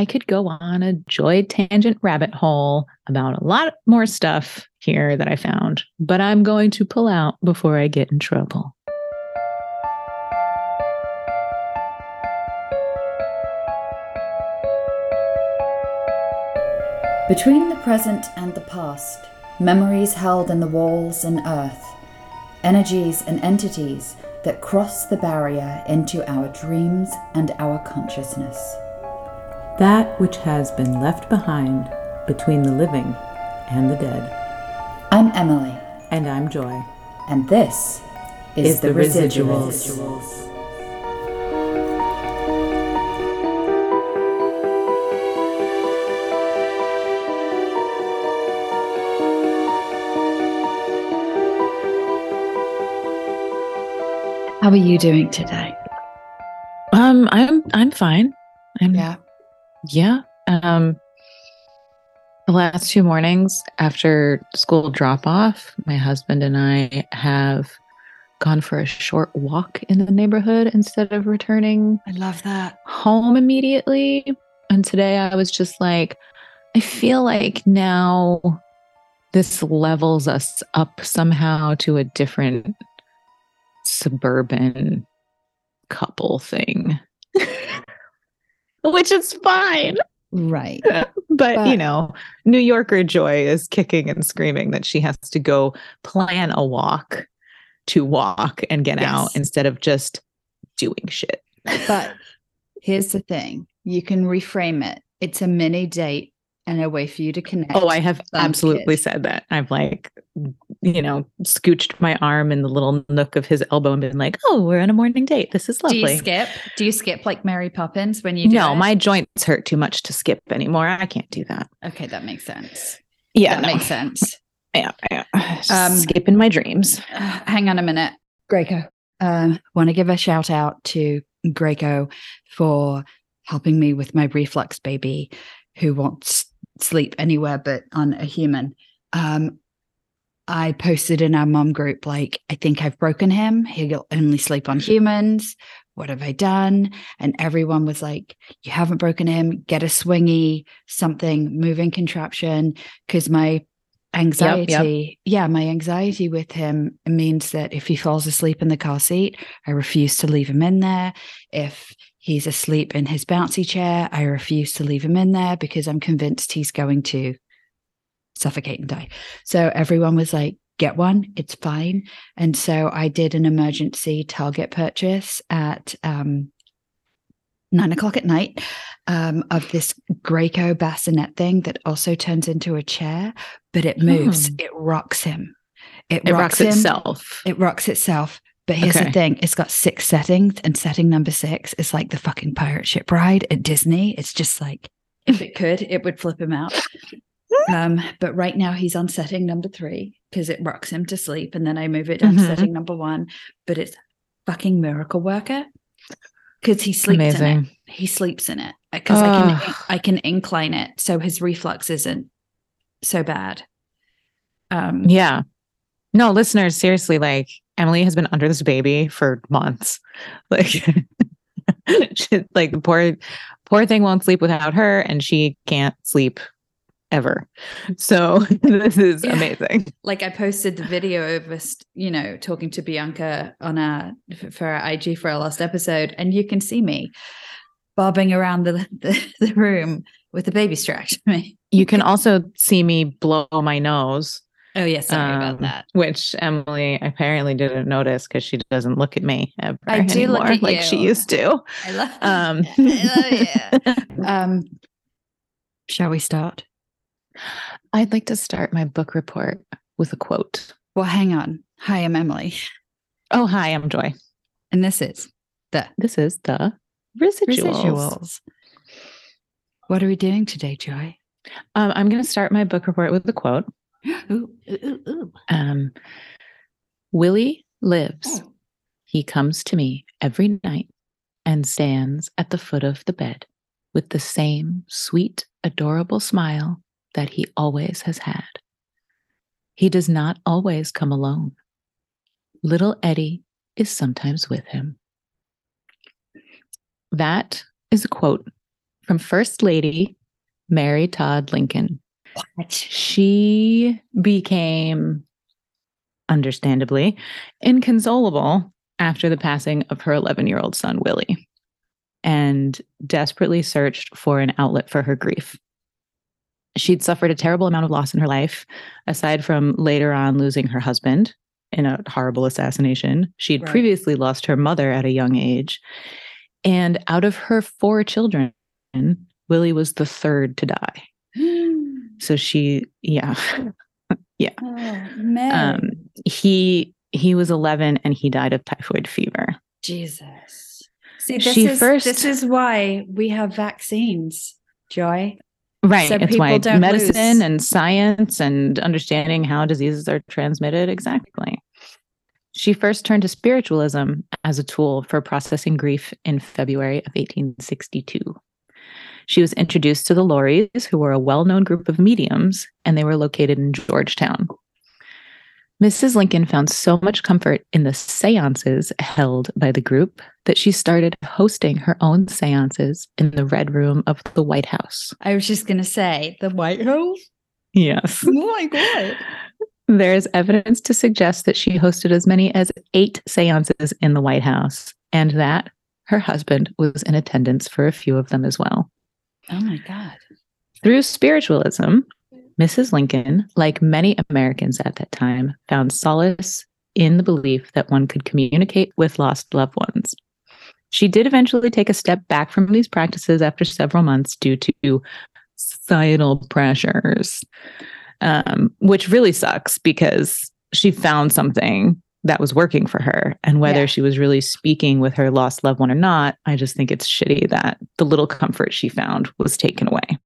I could go on a joy tangent rabbit hole about a lot more stuff here that I found, but I'm going to pull out before I get in trouble. Between the present and the past, memories held in the walls and earth, energies and entities that cross the barrier into our dreams and our consciousness. That which has been left behind between the living and the dead. I'm Emily, And I'm Joy. and this is, Is the, the residuals. Residuals. How are you doing today? Um, I'm I'm fine. I'm Yeah. Yeah. Um, the last two mornings after school drop off, my husband and I have gone for a short walk in the neighborhood instead of returning I love that. home immediately. And today I was just like, I feel like now this levels us up somehow to a different suburban couple thing, which is fine. Right. But, But- you know, New Yorker Joy is kicking and screaming that she has to go plan a walk to walk and get out instead of just doing shit. But here's the thing you can reframe it. It's a mini date and a way for you to oh, connect. Oh, I have absolutely kids. said that. I've like, you know, scooched my arm in the little nook of his elbow and been like, "Oh, we're on a morning date. This is lovely." Do you skip? Do you skip like Mary Poppins when you do no, it? my joints hurt too much to skip anymore. I can't do that. Okay, that makes sense. Yeah, that no. makes sense. Yeah, yeah. Um, skipping my dreams. Uh, hang on a minute. Graco. Um, want to give a shout out to Graco for helping me with my reflux baby who wants sleep anywhere but on a human. Um, I posted in our mom group, like, I think I've broken him. He'll only sleep on humans. What have I done? And everyone was like, You haven't broken him. Get a swingy, something, moving contraption. Because my anxiety, yeah, my anxiety with him means that if he falls asleep in the car seat, I refuse to leave him in there. If he's asleep in his bouncy chair, I refuse to leave him in there because I'm convinced he's going to suffocate and die. So everyone was like, get one, it's fine. And so I did an emergency Target purchase at um, nine o'clock at night um, of this Graco bassinet thing that also turns into a chair, but it moves, Hmm. it rocks him. It, It rocks, rocks him. itself. It rocks itself. But here's Okay. the thing it's got six settings, and setting number six is like the fucking pirate ship ride at Disney. It's just like, if it could, it would flip him out. Um, but right now he's on setting number three because it rocks him to sleep, and then I move it down to Mhm. setting number one. But it's fucking miracle worker because he sleeps in it. Amazing. He sleeps in it because I can I can incline it so his reflux isn't so bad. Um, Yeah. No, listeners, seriously, like Emily has been under this baby for months. Like, she, like the poor, poor thing won't sleep without her, and she can't sleep ever. So this is Yeah. amazing. like I posted the video of us, you know, talking to Bianca on our for our IG for our last episode, and you can see me bobbing around the the, the room with the baby strapped to me. You can also see me blow my nose, Oh yeah, sorry about um, that. which Emily apparently didn't notice because she doesn't look at me ever I do look anymore at like she used to. I love. Um, I love you. Um, shall we start? I'd like to start my book report with a quote. Well, hang on. Hi, I'm Emily, Oh, hi, I'm Joy. and this is the This is the residuals. residuals. What are we doing today, Joy? Um, I'm going to start my book report with a quote. Ooh, ooh, ooh. Um, Willie lives. He comes to me every night and stands at the foot of the bed with the same sweet, adorable smile that he always has had. He does not always come alone. Little Eddie is sometimes with him. That is a quote from First Lady Mary Todd Lincoln. What? She became, understandably, inconsolable after the passing of her 11 year old son, Willie, and desperately searched for an outlet for her grief. She'd suffered a terrible amount of loss in her life, aside from later on losing her husband in a horrible assassination. She'd Right. previously lost her mother at a young age. And out of her four children, Willie was the third to die. So she, yeah. oh, Mary. Um, he he was 11 and he died of typhoid fever. Jesus. See, this She is first- this is why we have vaccines, Joy. Right. So it's why medicine lose. and science and understanding how diseases are transmitted. Exactly. She first turned to spiritualism as a tool for processing grief in February of 1862. She was introduced to the Lauries, who were a well known group of mediums, and they were located in Georgetown. Mrs. Lincoln found so much comfort in the seances held by the group that she started hosting her own seances in the Red Room of the White House. I was just gonna say the White House. Yes. Oh my god. There is evidence to suggest that she hosted as many as eight seances in the White House and that her husband was in attendance for a few of them as well. Oh my god. Through spiritualism, Mrs. Lincoln, like many Americans at that time, found solace in the belief that one could communicate with lost loved ones. She did eventually take a step back from these practices after several months due to societal pressures, um, which really sucks because she found something that was working for her. And whether Yeah. she was really speaking with her lost loved one or not, I just think it's shitty that the little comfort she found was taken away.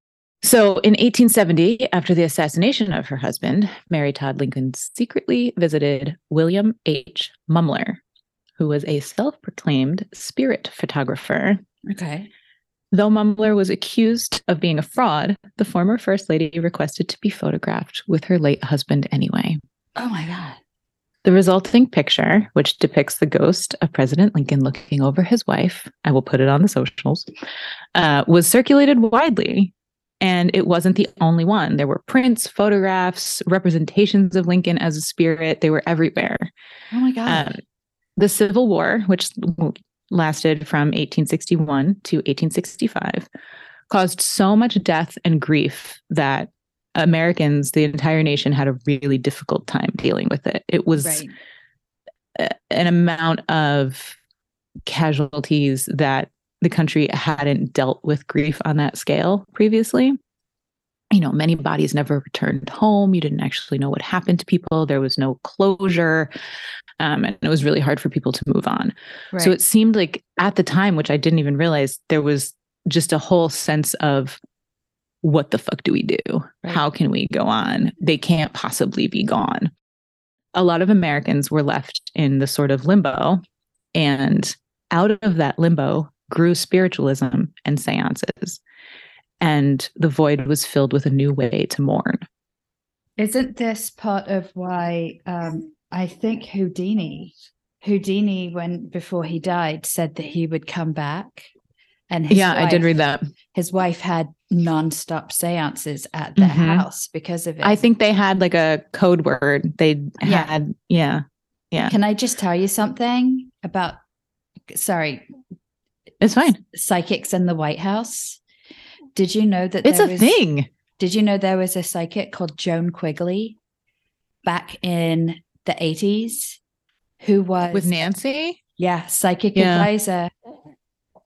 So in 1870, after the assassination of her husband, Mary Todd Lincoln secretly visited William H. Mumler, who was a self proclaimed spirit photographer. Okay. Though Mumler was accused of being a fraud, the former First Lady requested to be photographed with her late husband anyway. Oh my god. The resulting picture, which depicts the ghost of President Lincoln looking over his wife, I will put it on the socials, uh, was circulated widely. And it wasn't the only one. There were prints, photographs, representations of Lincoln as a spirit. They were everywhere. Oh my god. Um, the Civil War, which lasted from 1861 to 1865, caused so much death and grief that Americans, the entire nation, had a really difficult time dealing with it. It was right. an amount of casualties that the country hadn't dealt with grief on that scale previously. You know, many bodies never returned home. You didn't actually know what happened to people. There was no closure. Um, and it was really hard for people to move on. Right. So it seemed like at the time, which I didn't even realize, there was just a whole sense of what the fuck do we do? Right. How can we go on? They can't possibly be gone. A lot of Americans were left in the sort of limbo. And out of that limbo grew spiritualism and seances. And the void was filled with a new way to mourn. Isn't this part of why um, I think Houdini, Houdini, when before he died, said that he would come back, and his yeah, I did read that. His wife had non-stop seances at their Mhm. house because of it. I think they had like a code word. They Yeah. had, yeah, yeah. Can I just tell you something about? Sorry, It's fine. psychics in the White House. Did you know that It's a was- thing. Did you know there was a psychic called Joan Quigley back in the eighties, who was With Nancy? Yeah, psychic Yeah. advisor.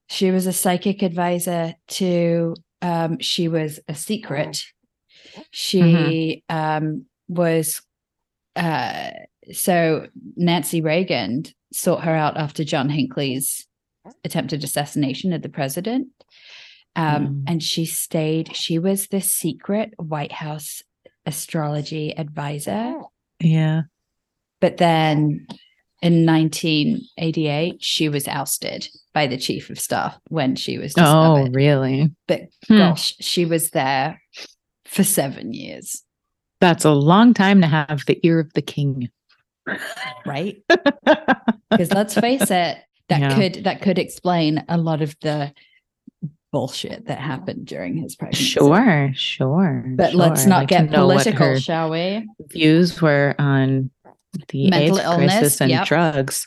She was a psychic advisor to um she was a secret. She um was uh so Nancy Reagan sought her out after John Hinckley's attempted assassination of the president. Um Mm. and she stayed she was the secret White House astrology advisor. Yeah. But then in 1988, she was ousted by the chief of staff when she was Oh, really? But Hmm. gosh, she was there for seven years, That's a long time to have the ear of the king. right? Because let's face it, that Yeah. could that could explain a lot of the bullshit that happened during his pregnancy. Sure, sure. But sure. let's not like get political, shall we? views were on the Mental illness, crisis and yep. drugs.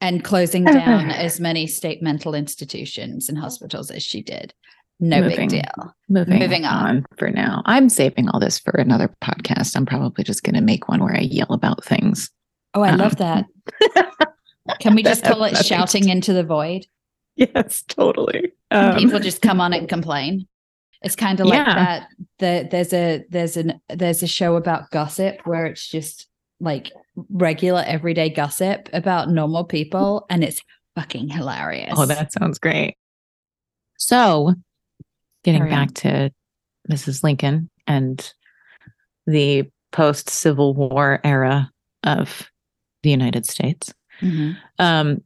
And closing down as many state mental institutions and hospitals as she did. No Moving. big deal. Moving, Moving on. on. for now. I'm saving all this for another podcast. I'm probably just going to make one where I yell about things. Oh, I Um, love that. Can we just call it shouting into the void? Yes, totally. Um, People just come on and complain. It's kind of like Yeah. that. The, there's a there's an there's a show about gossip where it's just like regular everyday gossip about normal people, and it's fucking hilarious. Oh, that sounds great. So, getting on. back to Mrs. Lincoln and the post Civil War era of the United States. Mhm. Um,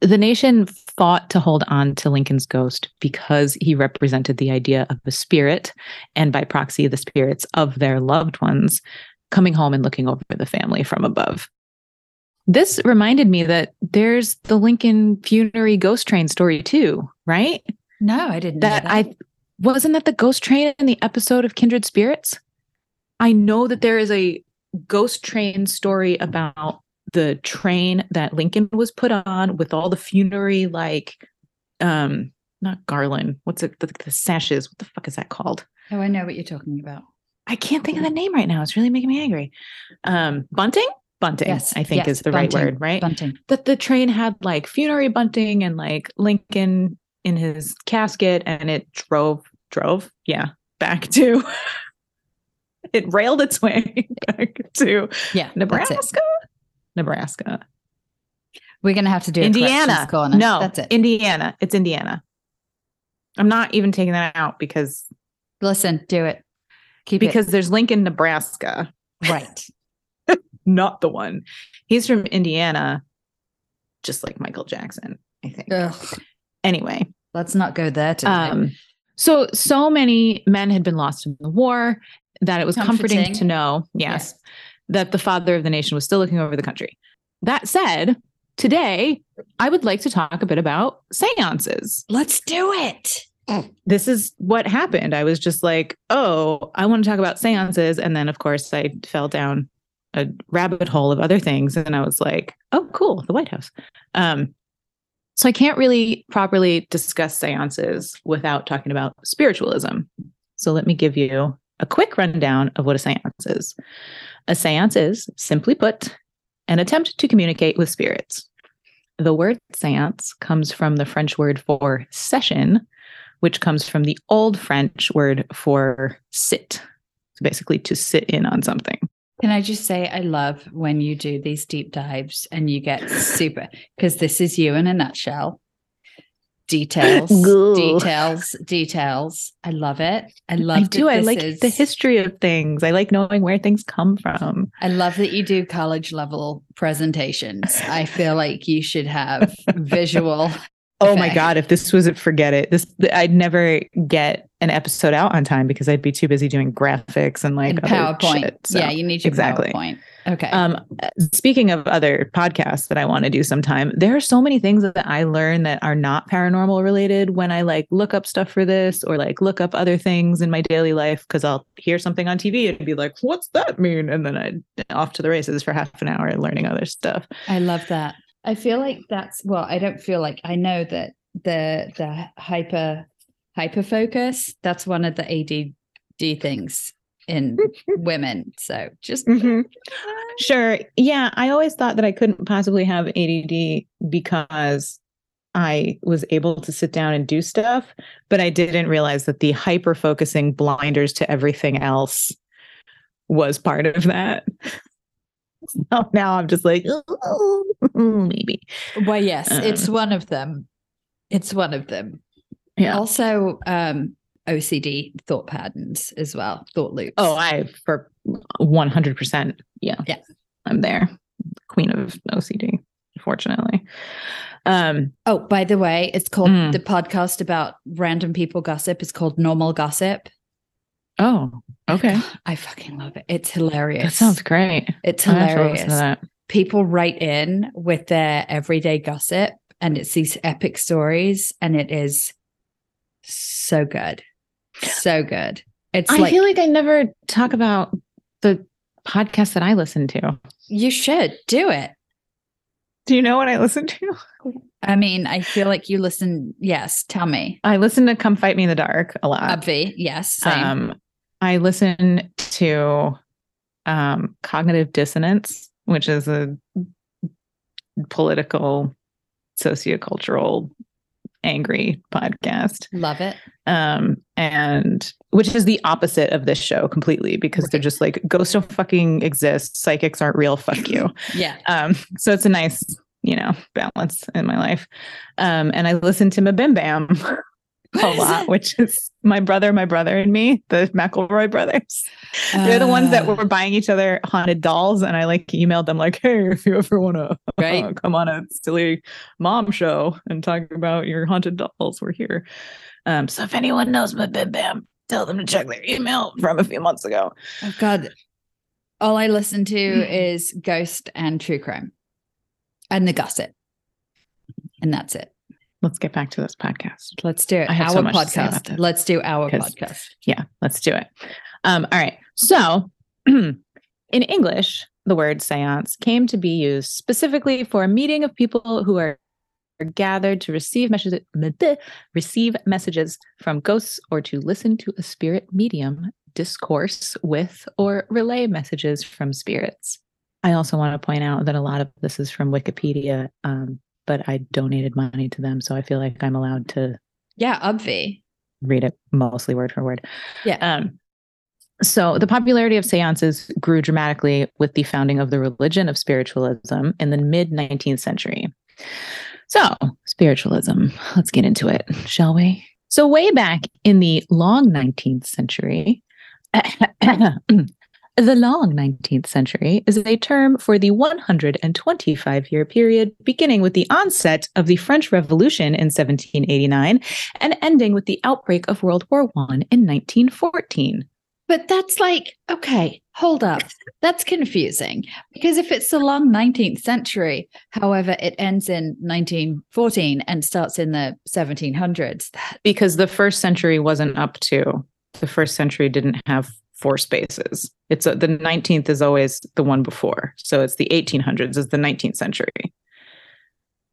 the nation fought to hold on to Lincoln's ghost because he represented the idea of a spirit and by proxy, the spirits of their loved ones coming home and looking over the family from above. This reminded me that there's the Lincoln funerary ghost train story too, right? No, I didn't. know That I wasn't that the ghost train in the episode of Kindred Spirits? I know that there is a ghost train story about the train that Lincoln was put on with all the funerary like um not garland what's it the, the sashes what the fuck is that called? Oh, I know what you're talking about. i can't think of the name right now. It's really making me angry. Um bunting? Bunting Yes, i think yes, is the right word right? Bunting. that the train had like funerary bunting and like lincoln in his casket and it drove drove? Yeah back to it railed its way back to Yeah, nebraska nebraska. We're gonna have to do indiana. corner. no that's it. indiana. It's indiana. I'm not even taking that out because Listen, do it. Keep because there's lincoln nebraska. Right. not the one. He's from indiana just like michael jackson i think. Ugh, anyway. Let's not go there today. Um, so so many men had been lost in the war that it was comforting, Comforting. to know, yes, that the father of the nation was still looking over the country. That said, today I would like to talk a bit about seances. let's do it. This is what happened. I was just like, oh, I want to talk about seances. And then, of course, I fell down a rabbit hole of other things. And I was like, oh, cool, the White House. Um, so I can't really properly discuss seances without talking about spiritualism. So let me give you a quick rundown of what a seance is. A seance is, simply put, an attempt to communicate with spirits. The word seance comes from the French word for session, which comes from the Old French word for sit. So basically, to sit in on something. Can I just say I love when you do these deep dives and you get super because this is you in a nutshell. Details, Goo. details, details. I love it. I love. I do. I like is- the history of things. I like knowing where things come from. I love that you do college level presentations. I feel like you should have visual. Oh my god! If this was it, forget it. This I'd never get an episode out on time because I'd be too busy doing graphics and like and PowerPoint. shit, so. yeah, you need your exactly. PowerPoint. Okay. Um, speaking of other podcasts that I want to do sometime, there are so many things that I learn that are not paranormal related when I like look up stuff for this or like look up other things in my daily life because I'll hear something on TV and be like, "What's that mean?" And then I off to the races for half an hour learning other stuff. I love that. I feel like that's well, I don't feel like I know that the the hyper hyper focus, that's one of the ADD things in women. So just Sure. Yeah. I always thought that I couldn't possibly have ADD because I was able to sit down and do stuff, but I didn't realize that the hyper focusing blinders to everything else was part of that. So now I'm just like, "Oh, maybe. well, yes, it's Um, one of them. It's one of them. Yeah. Also, um, OCD thought patterns as well, thought loops. Oh, I for 100%. Yeah. Yeah. I'm there. Queen of OCD, unfortunately. Um, Oh, by the way, it's called Mm. the podcast about random people gossip is called Normal Gossip. oh, okay. I fucking love it. It's hilarious. That sounds great. It's I to to hilarious. that. People write in with their everyday gossip, and it's these epic stories, and it is So good. So good. It's I like feel like I never talk about the podcast that I listen to. you should do it. Do you know what I listen to? I mean, I feel like you listen. Yes, tell me. I listen to Come Fight Me in the Dark a lot. Obvi, yes, same. Um, I listen to um, Cognitive Dissonance, which is a political, sociocultural, angry podcast. Love it. Um, and which is the opposite of this show completely because they're just like ghosts don't fucking exist, psychics aren't real, fuck you. Yeah. Um, so it's a nice, you know, balance in my life. Um, and I listen to MBMBaM a lot, which is my brother, my brother, and me, the McElroy brothers. They're the ones that Uh, were buying each other haunted dolls, and I like emailed them like, "Hey, if you ever want to Right. come on a silly mom show and talk about your haunted dolls, we're here." Um, so if anyone knows MBMBaM, tell them to check their email from a few months ago. Oh God. All I listen to Mm. is Ghost and True Crime and the gossip. And that's it. Let's get back to this podcast. Let's do it. I have our so much to say about podcast. this. Let's do our podcast. Yeah, let's do it. Um, all right. So, in English, the word seance came to be used specifically for a meeting of people who are gathered to receive messages receive messages from ghosts or to listen to a spirit medium discourse with or relay messages from spirits. I also want to point out that a lot of this is from Wikipedia, um, but I donated money to them, so I feel like I'm allowed to Yeah, obvi. read it mostly word for word. Yeah. Um, so the popularity of seances grew dramatically with the founding of the religion of spiritualism in the mid 19th century. So, spiritualism, let's get into it, shall we? So, way back in the long 19th century, the long 19th century is a term for the 125 year period beginning with the onset of the French Revolution in 1789 and ending with the outbreak of World War I in 1914. But that's like, okay, hold up. That's confusing because if it's the long 19th century, however, it ends in 1914 and starts in the 1700s, that, Because the first century wasn't up to, the first century didn't have four spaces. It's a, the 19th is always the one before. So it's the 1800s is the 19th century.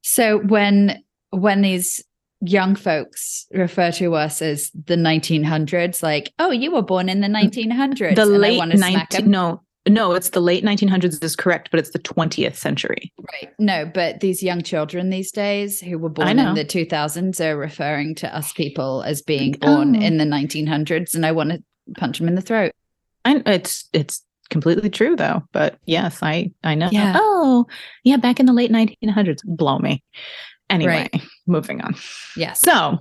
so when when these young folks refer to us as the 1900s, like, oh, you were born in the 1900s. the late wanna smack 19 'em. no no it's the late 1900s is correct but it's the 20th century Right. No, but these young children these days who were born in the 2000s are referring to us people as being born Oh. in the 1900s, and I want to punch him in the throat. and it's it's completely true though but yes i i know Yeah. oh yeah back in the late 1900s blow me anyway moving on Yes. so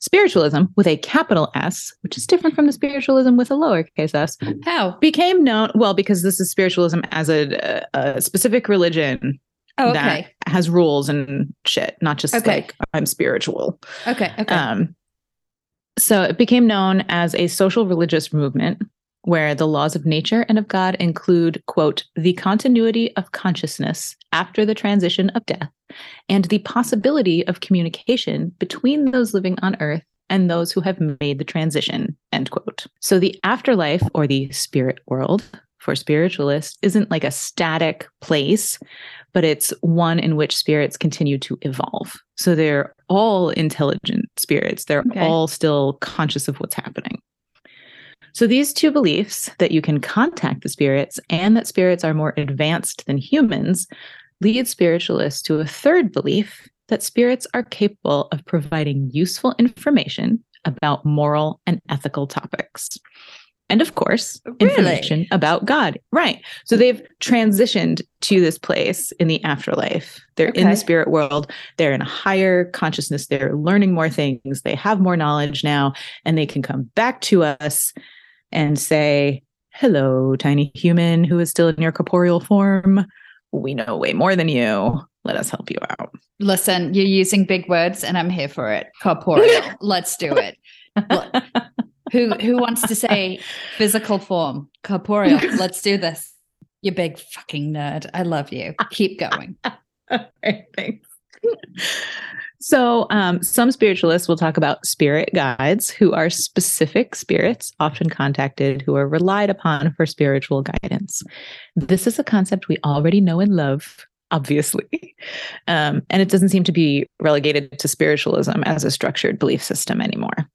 spiritualism with a capital s which is different from the spiritualism with a lowercase s How? became known well because this is spiritualism as a, a specific religion Oh, that okay. has rules and shit not just Okay. like i'm spiritual Okay. Okay. Um, so it became known as a social religious movement where the laws of nature and of God include, quote, the continuity of consciousness after the transition of death and the possibility of communication between those living on earth and those who have made the transition, end quote. So the afterlife or the spirit world for spiritualists isn't like a static place, but it's one in which spirits continue to evolve. So they're all intelligent spirits. They're Okay. all still conscious of what's happening. So these two beliefs that you can contact the spirits and that spirits are more advanced than humans lead spiritualists to a third belief that spirits are capable of providing useful information about moral and ethical topics. And of course, Really? information about God. Right. So they've transitioned to this place in the afterlife. They're in the spirit world. They're in a higher consciousness. They're learning more things. They have more knowledge now, and they can come back to us and say, Hello, tiny human who is still in your corporeal form. We know way more than you. Let us help you out. Listen, you're using big words, and I'm here for it. Corporeal. Let's do it. Look, who who wants to say physical form? Corporeal. Let's do this. You big fucking nerd. I love you. Keep going. Alright, thanks. So, um, some spiritualists will talk about spirit guides, who are specific spirits, often contacted, who are relied upon for spiritual guidance. This is a concept we already know and love, obviously. Um, and it doesn't seem to be relegated to spiritualism as a structured belief system anymore.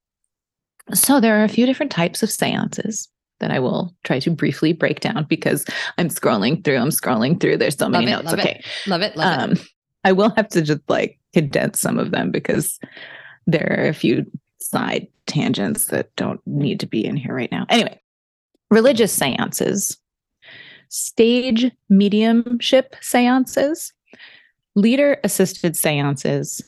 So, there are a few different types of seances that I will try to briefly break down because I'm scrolling through, I'm scrolling through. There's so many it, notes. love it, okay. Love it. Love Um, it. I will have to just like condense some of them because there are a few side tangents that don't need to be in here right now. Anyway, religious seances, stage mediumship seances, leader assisted seances,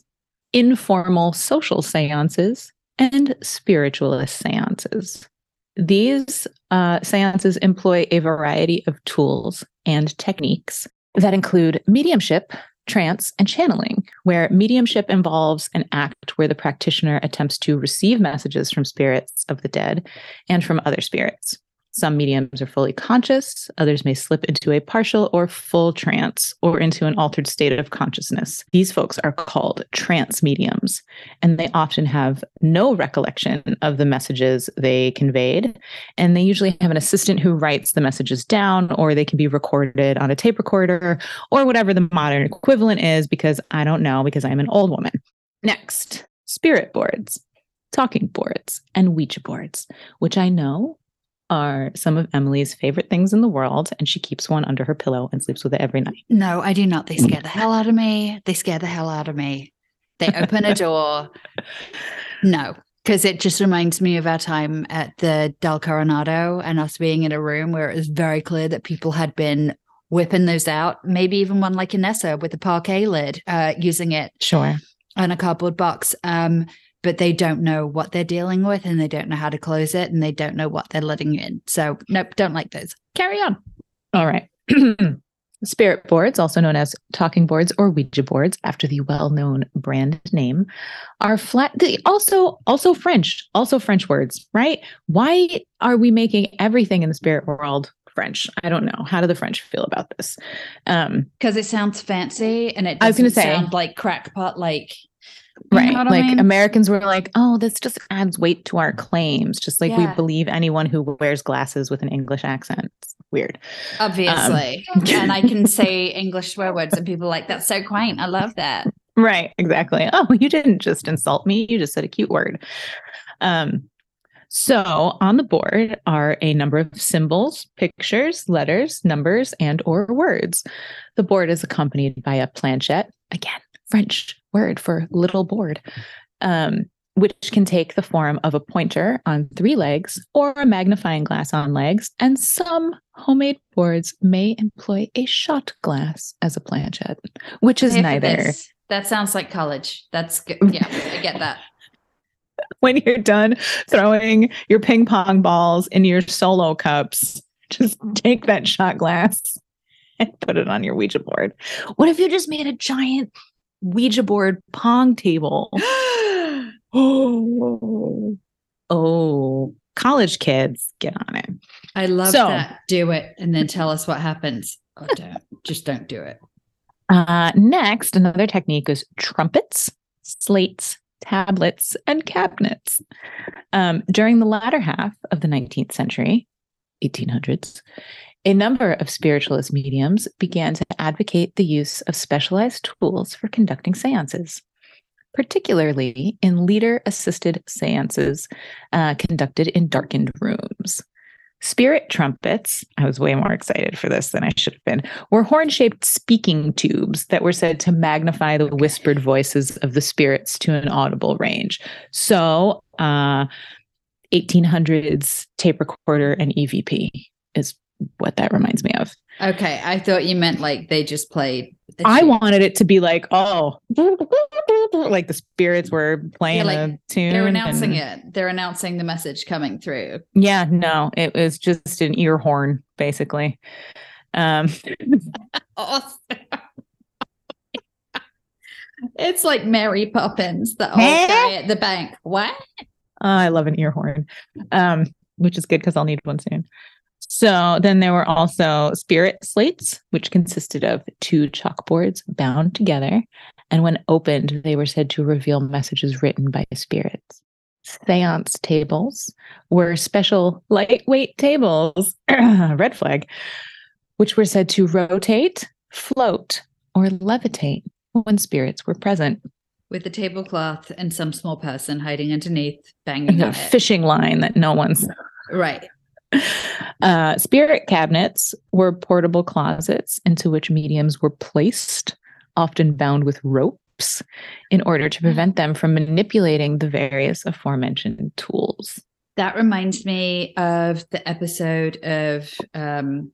informal social seances, and spiritualist seances. These uh, seances employ a variety of tools and techniques that include mediumship, trance, and channeling, where mediumship involves an act where the practitioner attempts to receive messages from spirits of the dead and from other spirits. Some mediums are fully conscious, others may slip into a partial or full trance or into an altered state of consciousness. These folks are called trance mediums, and they often have no recollection of the messages they conveyed. And they usually have an assistant who writes the messages down, or they can be recorded on a tape recorder or whatever the modern equivalent is, because I don't know, because I'm an old woman. Next, spirit boards, talking boards, and Ouija boards, which I know are some of Emily's favorite things in the world, and she keeps one under her pillow and sleeps with it every night. No, I do not. They scare the hell out of me. They scare the hell out of me. They open a door. No, because it just reminds me of our time at the Del Coronado and us being in a room where it was very clear that people had been whipping those out. Maybe even one like Inessa with a parquet lid, uh, using it Sure. on a cardboard box. Um, but they don't know what they're dealing with and they don't know how to close it and they don't know what they're letting in. So, nope, don't like those. Carry on. All right. Spirit boards, also known as talking boards or Ouija boards, after the well-known brand name, are flat. They also also French, also French words, right? Why are we making everything in the spirit world French? I don't know. How do the French feel about this? Um, Because it sounds fancy and it I was gonna doesn't say- sound like crackpot, like right. what I like mean? Americans were like, oh, this just adds weight to our claims. Just like we believe anyone who wears glasses with an English accent. It's weird. obviously. and I can say English swear words and people are like, that's so quaint. I love that. Right, exactly. Oh, you didn't just insult me, you just said a cute word. Um, so on the board are a number of symbols, pictures, letters, numbers, and or words. The board is accompanied by a planchette, again, French word for little board, um, which can take the form of a pointer on three legs or a magnifying glass on legs. And some homemade boards may employ a shot glass as a planchette, which is neither. That sounds like college. That's good. Yeah, I get that. when you're done throwing your ping pong balls in your solo cups, just take that shot glass and put it on your Ouija board. What if you just made a giant Ouija board pong table? oh, oh, college kids, get on it. I love So- that. Do it and then tell us what happens. Oh, don't. Just don't do it. Uh, next, another technique is trumpets, slates, tablets, and cabinets. Um, during the latter half of the 19th century, 1800s, a number of spiritualist mediums began to advocate the use of specialized tools for conducting seances, particularly in leader assisted seances uh, conducted in darkened rooms. Spirit trumpets, I was way more excited for this than I should have been, were horn shaped speaking tubes that were said to magnify the whispered voices of the spirits to an audible range. So, uh, 1800s tape recorder and EVP is what that reminds me of. Okay. I thought you meant like they just played. I wanted it to be like, oh, like the spirits were playing like, a tune. They're announcing and- it. They're announcing the message coming through. Yeah, no, it was just an ear horn, basically. Um, Awesome. it's like Mary Poppins, the old guy at the bank. What? Oh, I love an ear horn, um, which is good because I'll need one soon. So then there were also spirit slates, which consisted of two chalkboards bound together and when opened, they were said to reveal messages written by spirits. Seance tables were special lightweight tables, red flag, which were said to rotate, float, or levitate when spirits were present. With a tablecloth and some small person hiding underneath, banging A fishing line that no one's Right. Uh, spirit cabinets were portable closets into which mediums were placed, often bound with ropes, in order to prevent them from manipulating the various aforementioned tools. That reminds me of the episode of um,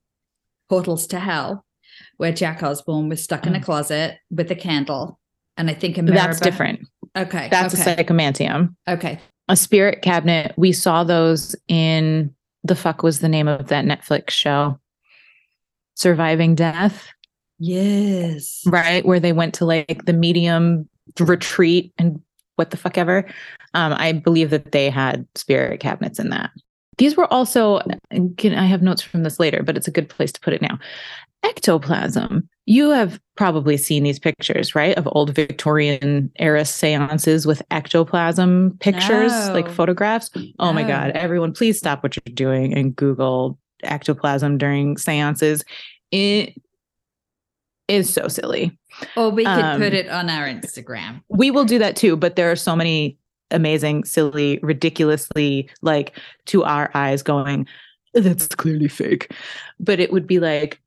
Portals to Hell, where Jack Osbourne was stuck in a Oh. closet with a candle. And I think a That's different. Okay. That's okay. a psychomantium. okay. A spirit cabinet, we saw those in the fuck was the name of that Netflix show? Surviving Death. Yes. right? Where they went to like the medium retreat and what the fuck ever. Um, I believe that they had spirit cabinets in that. These were also, can, I have notes from this later, but it's a good place to put it now. Ectoplasm. You have probably seen these pictures, right? Of old Victorian era seances with ectoplasm pictures, like photographs. Oh my God. Everyone, please stop what you're doing and Google ectoplasm during seances. It is so silly. Or we could Um, put it on our Instagram. We will do that too, but there are so many amazing, silly, ridiculously like to our eyes going, that's clearly fake. But it would be like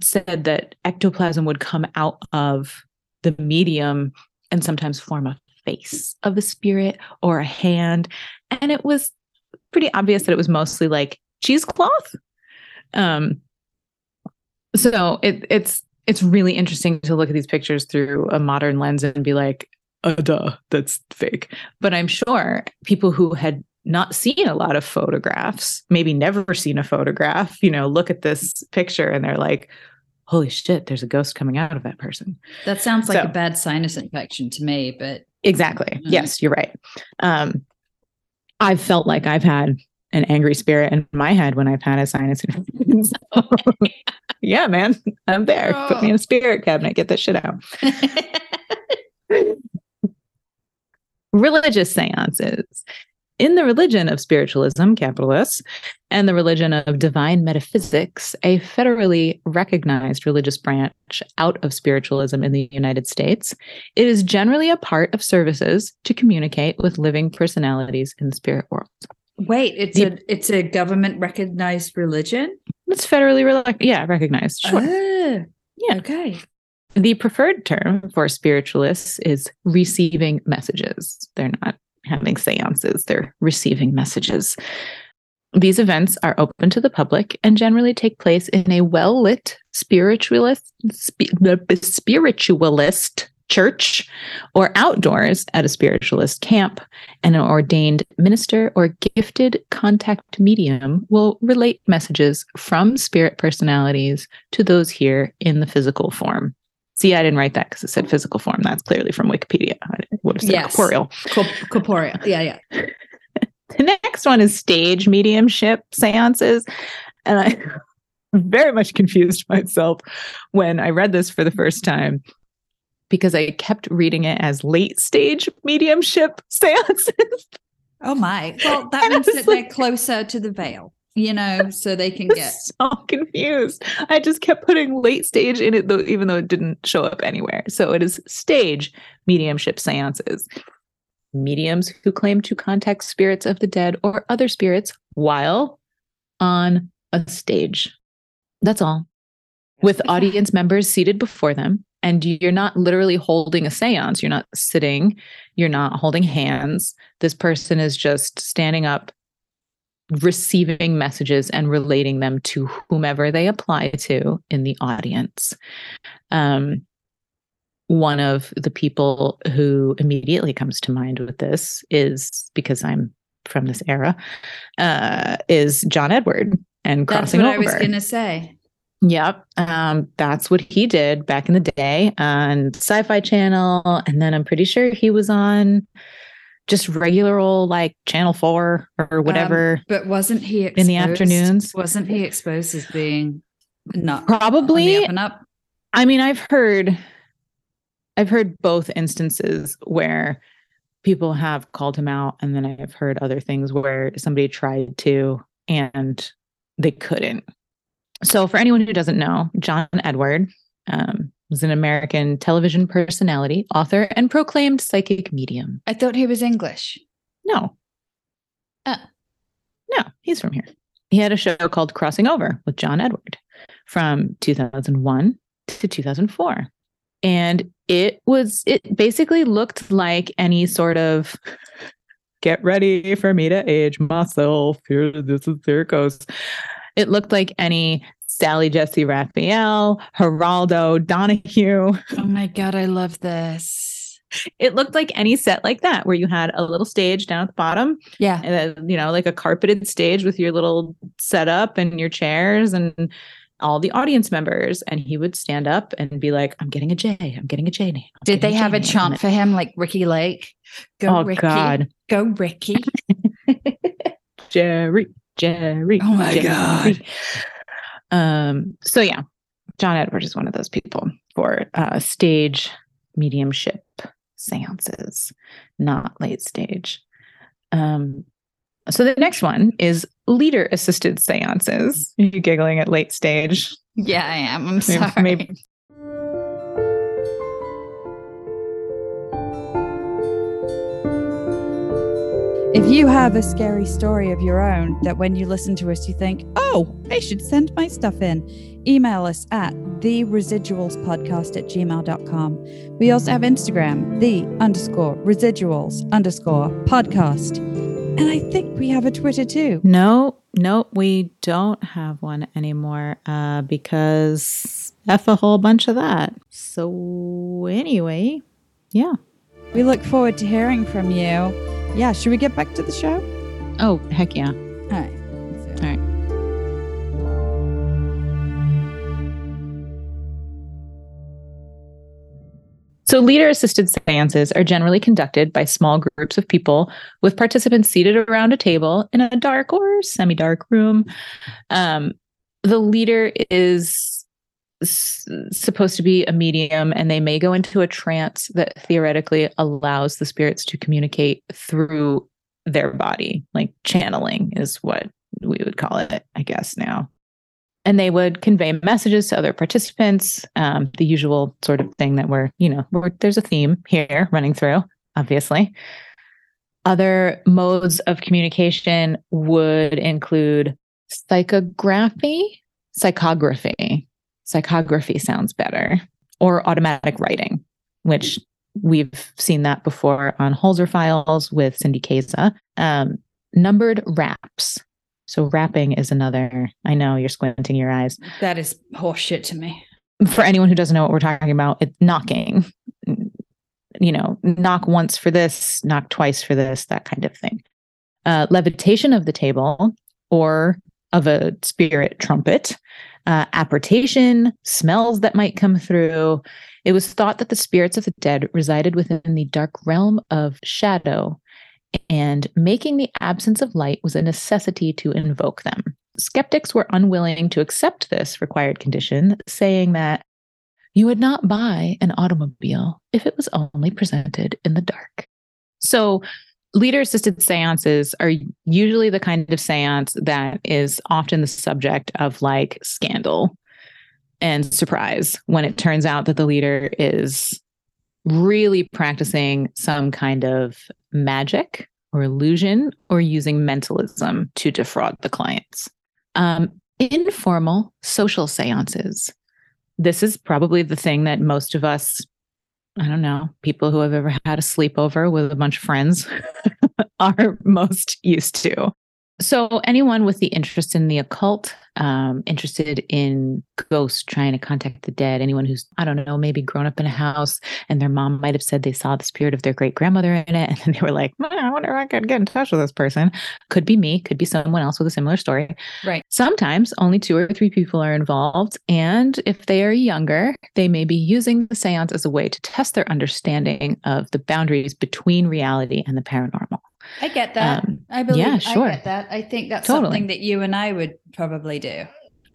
said that ectoplasm would come out of the medium and sometimes form a face of a spirit or a hand. And it was pretty obvious that it was mostly like cheesecloth. Um so it it's it's really interesting to look at these pictures through a modern lens and be like, uh, duh, that's fake. But I'm sure people who had not seen a lot of photographs, maybe never seen a photograph, you know, look at this picture and they're like, holy shit, there's a ghost coming out of that person. That sounds like So- a bad sinus infection to me, but Exactly. Mhm. Yes, you're right. Um, I've felt like I've had an angry spirit in my head when I've had a sinus infection. So, yeah, man, I'm there. Put me in a spirit cabinet. Get that shit out. religious seances. In the religion of spiritualism, capitalists, and the religion of divine metaphysics, a federally recognized religious branch out of spiritualism in the United States, it is generally a part of services to communicate with living personalities in the spirit world. wait, it's The- a it's a government recognized religion. It's federally, rel- yeah, recognized. Sure. Oh, Yeah. Okay. The preferred term for spiritualists is receiving messages. They're not having seances, they're receiving messages. These events are open to the public and generally take place in a well lit spiritualist, spi- spiritualist church or outdoors at a spiritualist camp. And an ordained minister or gifted contact medium will relate messages from spirit personalities to those here in the physical form. See, I didn't write that because it said physical form. That's clearly from Wikipedia. I would have said Yes. corporeal. Corp- corporeal. Yeah, yeah. The next one is stage mediumship seances. And I very much confused myself when I read this for the first time because I kept reading it as late stage mediumship seances. Oh my. Well, that And I means was that they're closer to the veil, you know, so they can get so confused. I just kept putting late stage in it, though, even though it didn't show up anywhere. So it is stage mediumship seances. Mediums who claim to contact spirits of the dead or other spirits while on a stage. That's all. With audience members seated before them. And you're not literally holding a seance. You're not sitting. You're not holding hands. This person is just standing up receiving messages and relating them to whomever they apply to in the audience. Um, one of the people who immediately comes to mind with this is because I'm from this era, uh, is John Edward and Crossing Windows. That's what over. I was going to say. Yep. Um, that's what he did back in the day on Sci Fi Channel. And then I'm pretty sure he was on just regular old like Channel 4 or whatever. But wasn't he exposed, In the afternoons? Wasn't he exposed as being not Probably. up and up? I mean, I've heard I've heard both instances where people have called him out, and then I've heard other things where somebody tried to and they couldn't. So, for anyone who doesn't know, John Edward um, was an American television personality, author, and proclaimed psychic medium. I thought he was English. No. Oh. No, he's from here. He had a show called Crossing Over with John Edward from 2001 to 2004. And it was, it basically looked like any sort of get ready for me to age myself. Here, this is, here it goes. It looked like any Sally Jessy Raphael, Geraldo, Donahue. Oh my God, I love this. It looked like any set like that where you had a little stage down at the bottom Yeah. and then, you know, like a carpeted stage with your little setup and your chairs and all the audience members. And he would stand up and be like, I'm getting a J. I'm getting a J name. I'm Did they have a J name." chant for him like Ricki Lake? Go Oh, Ricki. God. Go Ricki. Jerry, Jerry. Oh my God. Um, so yeah, John Edward is one of those people for uh stage mediumship seances, not late stage. Um so the next one is leader assisted seances. Are you giggling at late stage? Yeah, I am. I'm Maybe- sorry. maybe- If you have a scary story of your own that when you listen to us, you think, oh, I should send my stuff in, email us at the residuals podcast at gmail.com. We also have Instagram, the underscore residuals underscore podcast. And I think we have a Twitter too. No, no, we don't have one anymore uh, because F a whole bunch of that. So, anyway, yeah. We look forward to hearing from you. Yeah, should we get back to the show? Oh, heck yeah. All right. All right. So, leader assisted seances are generally conducted by small groups of people with participants seated around a table in a dark or semi dark room. Um, the leader is supposed to be a medium, and they may go into a trance that theoretically allows the spirits to communicate through their body, like channeling is what we would call it, I guess, now. And they would convey messages to other participants, um, the usual sort of thing that we're, you know, we're, there's a theme here running through, obviously. Other modes of communication would include psychography, psychography. Psychography sounds better, or automatic writing, which we've seen that before on Holzer files with Cindy Kaza. Um, numbered raps. So rapping is another. I know you're squinting your eyes. That is horseshit to me. For anyone who doesn't know what we're talking about, it's knocking. You know, knock once for this, knock twice for this, that kind of thing. Uh, levitation of the table or of a spirit trumpet, uh, apportation, smells that might come through. It was thought that the spirits of the dead resided within the dark realm of shadow, and making the absence of light was a necessity to invoke them. Skeptics were unwilling to accept this required condition, saying that you would not buy an automobile if it was only presented in the dark. So, leader assisted seances are usually the kind of seance that is often the subject of like scandal and surprise when it turns out that the leader is really practicing some kind of magic or illusion or using mentalism to defraud the clients. Um, informal social seances. This is probably the thing that most of us, I don't know, people who have ever had a sleepover with a bunch of friends are most used to. So, anyone with the interest in the occult, um, interested in ghosts trying to contact the dead, anyone who's, I don't know, maybe grown up in a house and their mom might have said they saw the spirit of their great grandmother in it. And then they were like, "Hmm, I wonder if I could get in touch with this person. Could be me, could be someone else with a similar story. Right. Sometimes only two or three people are involved. And if they are younger, they may be using the seance as a way to test their understanding of the boundaries between reality and the paranormal. I get that. Um, I believe yeah, sure. I get that. I think that's Totally. something that you and I would probably do.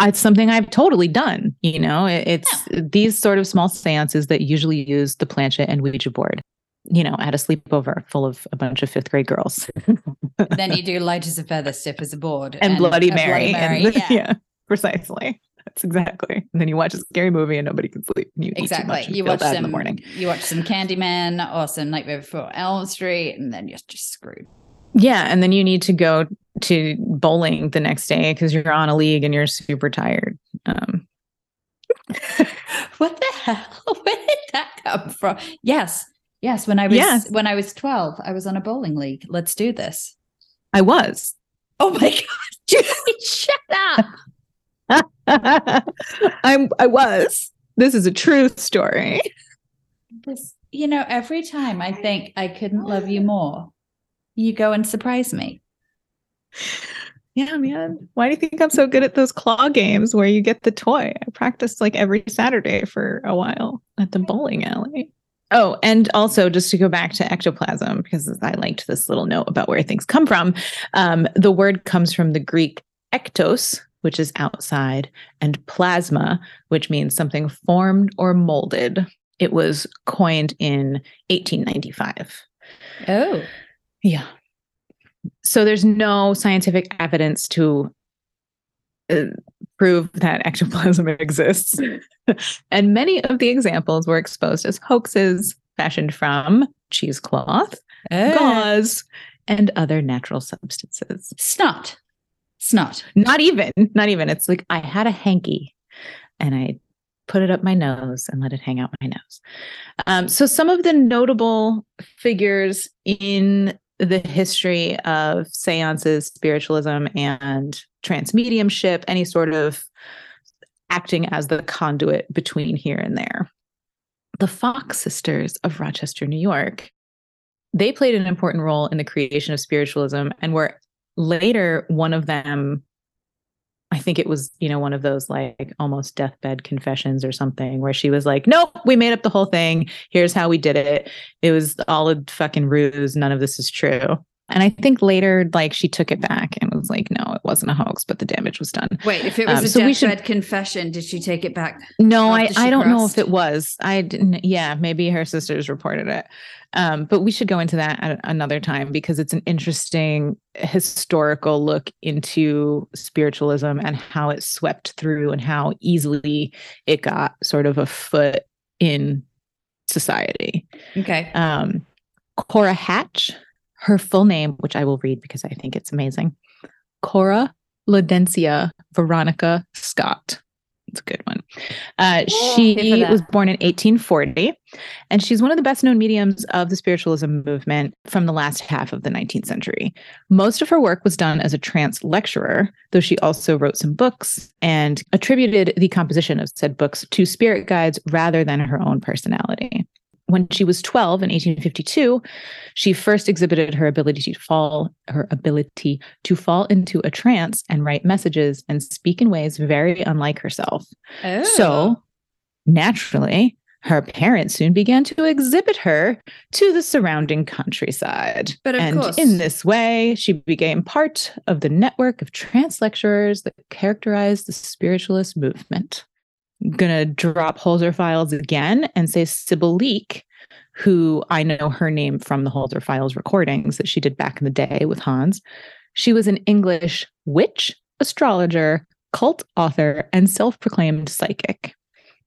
it's something I've totally done. You know, It- it's these sort of small seances that usually use the planchette and Ouija board. You know, at a sleepover full of a bunch of fifth grade girls then you do light as a feather, stiff as a board, and, Bloody a Mary. Mary. and- yeah. precisely. That's exactly. And then you watch a scary movie and nobody can sleep. and You eat too much Exactly. You watch some in the morning. You watch some Candyman or some Nightmare Before Elm Street, and then you're just screwed. Yeah, and then you need to go to bowling the next day because you're on a league and you're super tired. Um, What the hell? Where did that come from? Yes. Yes. When I was Yes. when I was 12, I was on a bowling league. Let's do this. I was. Oh my god. Shut up. I'm. I was. This is a true story. This, you know, every time I think I couldn't love you more, you go and surprise me. Yeah, man. Why do you think I'm so good at those claw games where you get the toy? I practiced like every Saturday for a while at the bowling alley. Oh, and also just to go back to ectoplasm, because I liked this little note about where things come from. Um, the word comes from the Greek ektos, which is outside, and plasma, which means something formed or molded. It was coined in 1895. Oh. Yeah. So there's no scientific evidence to uh, prove that ectoplasm exists. and many of the examples were exposed as hoaxes fashioned from cheesecloth, gauze, and other natural substances. Snot. Snot. Not even, not even. It's like I had a hanky and I put it up my nose and let it hang out my nose. Um, so some of the notable figures in the history of seances, spiritualism, and trance mediumship, any sort of acting as the conduit between here and there. The Fox sisters of Rochester, New York, they played an important role in the creation of spiritualism and were later one of them I think it was, you know, one of those like almost deathbed confessions or something where she was like, nope, we made up the whole thing. Here's how we did it. It was all a fucking ruse. None of this is true. And I think later, like, she took it back and was like, no, it wasn't a hoax, but the damage was done. Wait, if it was Um, a so we should- confession, did she take it back? No, I, I don't know if it was. I didn't. Yeah, maybe her sisters reported it. Um, but we should go into that at another time because it's an interesting historical look into spiritualism and how it swept through and how easily it got sort of a foot in society. Okay. Um, Cora Hatch, her full name, which I will read because I think it's amazing. Cora Lodencia Veronica Scott. It's a good one. Uh, she was born in 1840, and she's one of the best known mediums of the spiritualism movement from the last half of the 19th century. Most of her work was done as a trance lecturer, though she also wrote some books and attributed the composition of said books to spirit guides rather than her own personality. When she was 12 in 1852, she first exhibited her ability to fall her ability to fall into a trance and write messages and speak in ways very unlike herself. Oh. So, naturally, her parents soon began to exhibit her to the surrounding countryside. But of and course- in this way, she became part of the network of trance lecturers that characterized the spiritualist movement. Gonna drop Holzer files again and say Sybil Leek, who I know her name from the Holzer files recordings that she did back in the day with Hans. She was an English witch, astrologer, cult author, and self proclaimed psychic.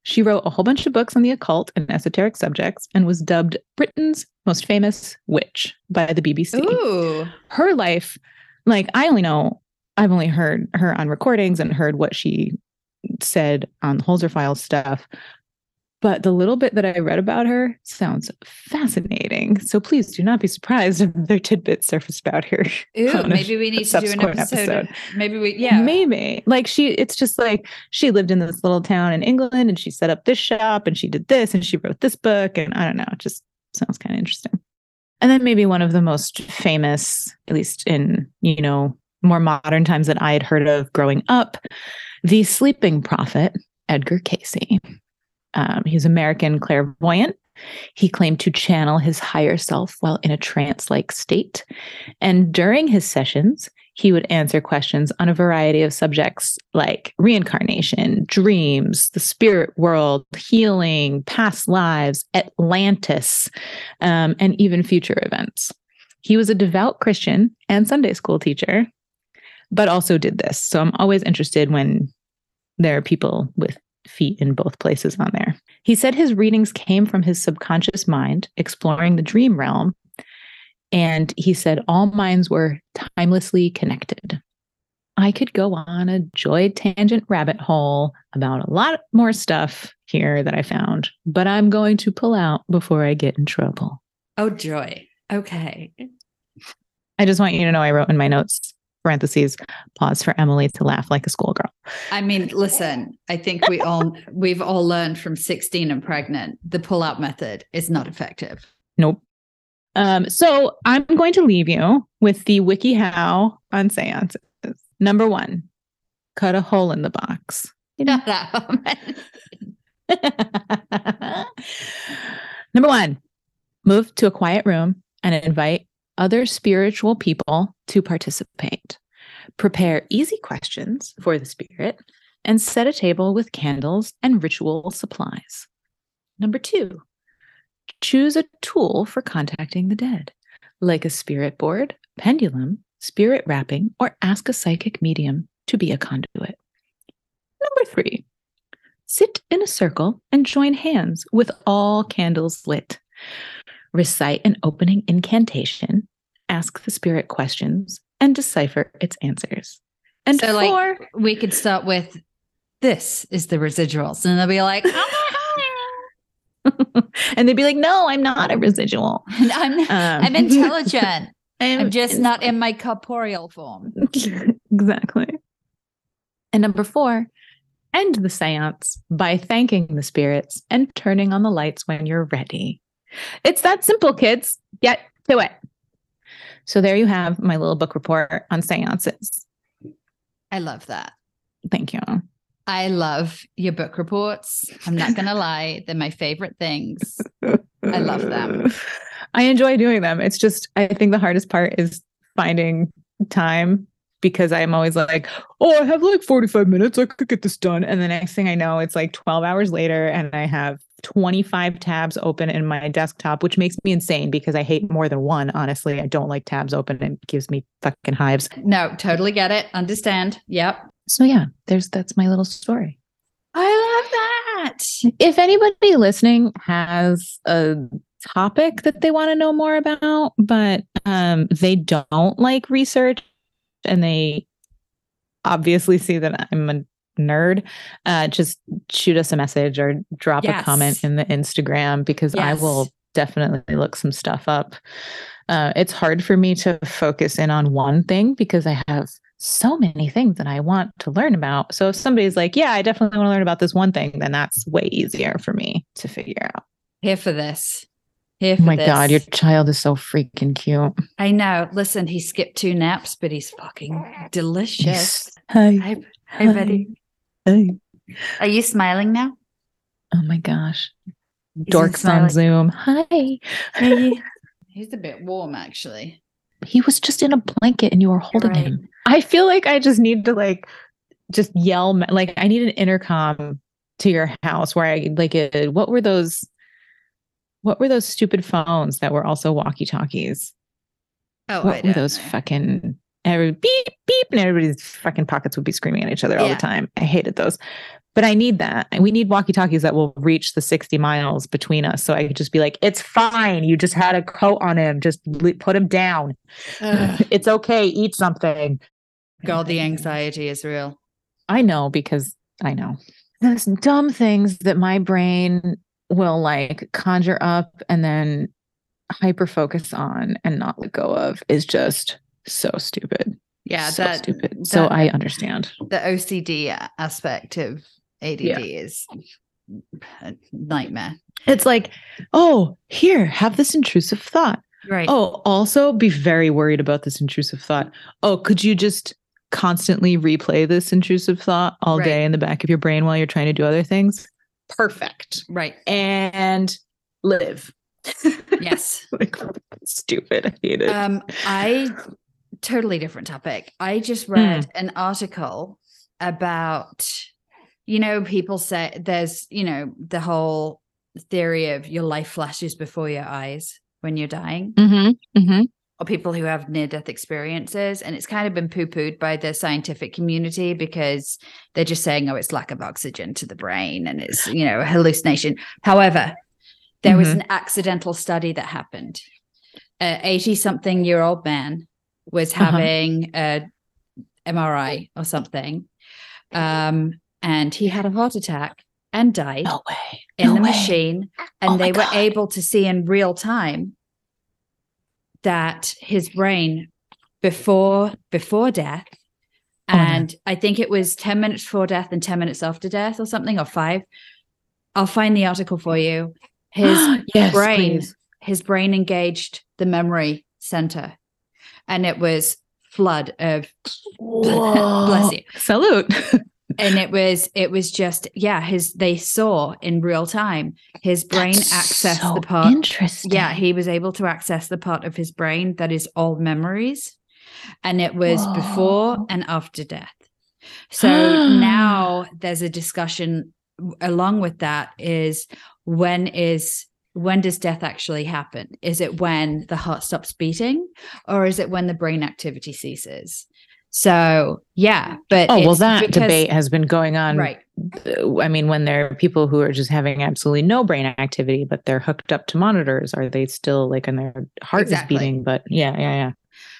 She wrote a whole bunch of books on the occult and esoteric subjects and was dubbed Britain's most famous witch by the BBC. Ooh. Her life, like, I only know, I've only heard her on recordings and heard what she said on the Holzer Files stuff. But the little bit that I read about her sounds fascinating. So please do not be surprised if there are tidbits surface about her. Ooh, maybe we need to do an episode. episode. Maybe we, yeah. Maybe. Like she it's just like she lived in this little town in England and she set up this shop and she did this and she wrote this book and I don't know, it just sounds kind of interesting. And then maybe one of the most famous, at least in, you know, more modern times that I had heard of growing up, the sleeping prophet, Edgar Cayce. Um, he's American clairvoyant. He claimed to channel his higher self while in a trance like state. And during his sessions, he would answer questions on a variety of subjects like reincarnation, dreams, the spirit world, healing, past lives, Atlantis, um, and even future events. He was a devout Christian and Sunday school teacher, but also did this. So I'm always interested when there are people with feet in both places on there. He said his readings came from his subconscious mind, exploring the dream realm. And he said all minds were timelessly connected. I could go on a joy tangent rabbit hole about a lot more stuff here that I found, but I'm going to pull out before I get in trouble. Oh, joy. Okay. I just want you to know I wrote in my notes parentheses pause for Emily to laugh like a schoolgirl. I mean, listen, I think we all we've all learned from 16 and pregnant the pull-out method is not effective. Nope. Um, so I'm going to leave you with the WikiHow on seances. Number one, cut a hole in the box. You know that. Number one, move to a quiet room and invite other spiritual people to participate. Prepare easy questions for the spirit and set a table with candles and ritual supplies. Number two, choose a tool for contacting the dead, like a spirit board, pendulum, spirit rapping, or ask a psychic medium to be a conduit. Number three, sit in a circle and join hands with all candles lit. Recite an opening incantation, ask the spirit questions, and decipher its answers. And so, four, like, we could start with this is the residuals, and they'll be like, oh, and they'd be like, "No, I'm not a residual. I'm, Um, I'm intelligent. I'm, I'm just not in my corporeal form. exactly." And number four, end the séance by thanking the spirits and turning on the lights when you're ready. It's that simple, kids. Get to it. So there you have my little book report on seances. I love that. Thank you. I love your book reports. I'm not going to lie, they're my favorite things. I love them. I enjoy doing them. It's just, I think the hardest part is finding time because I'm always like, oh, I have like 45 minutes. I could get this done. And the next thing I know, it's like 12 hours later and I have 25 tabs open in my desktop, which makes me insane because I hate more than one. Honestly, I don't like tabs open. It gives me fucking hives. No, totally get it. Understand. Yep. So yeah, there's that's my little story. I love that. If anybody listening has a topic that they want to know more about, but um, they don't like research and they obviously see that I'm a nerd, uh, just shoot us a message or drop Yes. a comment in the Instagram because I will definitely look some stuff up. Uh, it's hard for me to focus in on one thing because I have so many things that I want to learn about. So if somebody's like, yeah, I definitely want to learn about this one thing, then that's way easier for me to figure out. Here for this. Here Oh my this. God, your child is so freaking cute. I know. Listen, he skipped two naps, but he's fucking delicious. Hi. Hi, hi, buddy. Hi. Are you smiling now? Oh my gosh. He's Dorks on. Zoom. Hi. Hey. He's a bit warm, actually. He was just in a blanket and you were holding right. him. I feel like I just need to like just yell like I need an intercom to your house where I like uh what were those what were those stupid phones that were also walkie-talkies? Oh, what were don't those know. Fucking every beep beep and everybody's fucking pockets would be screaming at each other all the time. I hated those. But I need that. And we need walkie-talkies that will reach the 60 miles between us. So I could just be like, it's fine. You just had a coat on him. Just put him down. Ugh. it's okay. Eat something. God, the anxiety is real. I know because I know. Those dumb things that my brain will like conjure up and then hyper focus on and not let go of is just so stupid. Yeah, so that stupid. So I understand. the OCD aspect of ADD Yeah. is a nightmare. It's like, oh, here, have this intrusive thought. Right. Oh, also be very worried about this intrusive thought. Oh, could you just constantly replay this intrusive thought all Right. day in the back of your brain while you're trying to do other things? Perfect. right. And live. Yes. like stupid. I hate it. Um, I totally different topic. I just read an article about, you know, people say there's, you know, the whole theory of your life flashes before your eyes when you're dying, Mm-hmm. Mm-hmm. or people who have near death experiences. And it's kind of been poo pooed by the scientific community because they're just saying, oh, it's lack of oxygen to the brain and it's, you know, a hallucination. However, there was Mhm. an accidental study that happened. A 80 something year old man was Uh-huh. having a MRI or something. Um, and he had a heart attack and died No way. in No the way. machine and Oh they were God. able to see in real time that his brain before before death Oh, and i think it was 10 minutes before death and 10 minutes after death or something or 5 i'll find the article for you his yes, brain please. his brain engaged the memory center and it was flood of bless you Salute. and it was it was just yeah his they saw in real time his brain That's accessed so the part Interesting. yeah he was able to access the part of his brain that is all memories and it was before and after death so now there's a discussion along with that is when is when does death actually happen is it when the heart stops beating or is it when the brain activity ceases so yeah but Oh well, that because- debate has been going on. right uh, I mean, when there are people who are just having absolutely no brain activity, but they're hooked up to monitors, are they still like, and their heart Exactly. is beating? But yeah, yeah, yeah.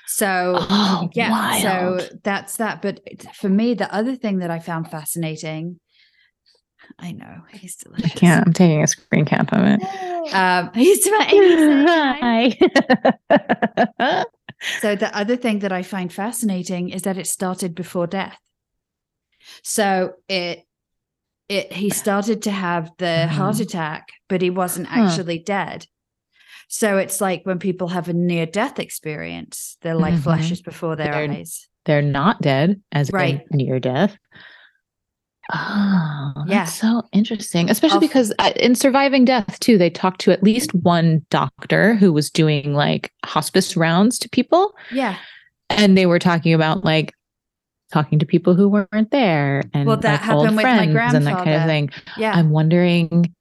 so Oh, yeah wild. so that's that but for me the other thing that i found fascinating i know he's I can't. I'm taking a screen cap of it. um he's hi. Hi. so the other thing that i find fascinating is that it started before death so it it he started to have the heart Mhm. attack but he wasn't Huh. actually dead so it's like when people have a near death experience their life Mhm. flashes before their They're- eyes They're not dead, as Right. near death. Oh, that's Yeah. so interesting. Especially I'll- because uh, in surviving death too, they talked to at least one doctor who was doing like hospice rounds to people, yeah and they were talking about like talking to people who weren't there and Well, that like, old happened with my friends and that kind of thing. yeah I'm wondering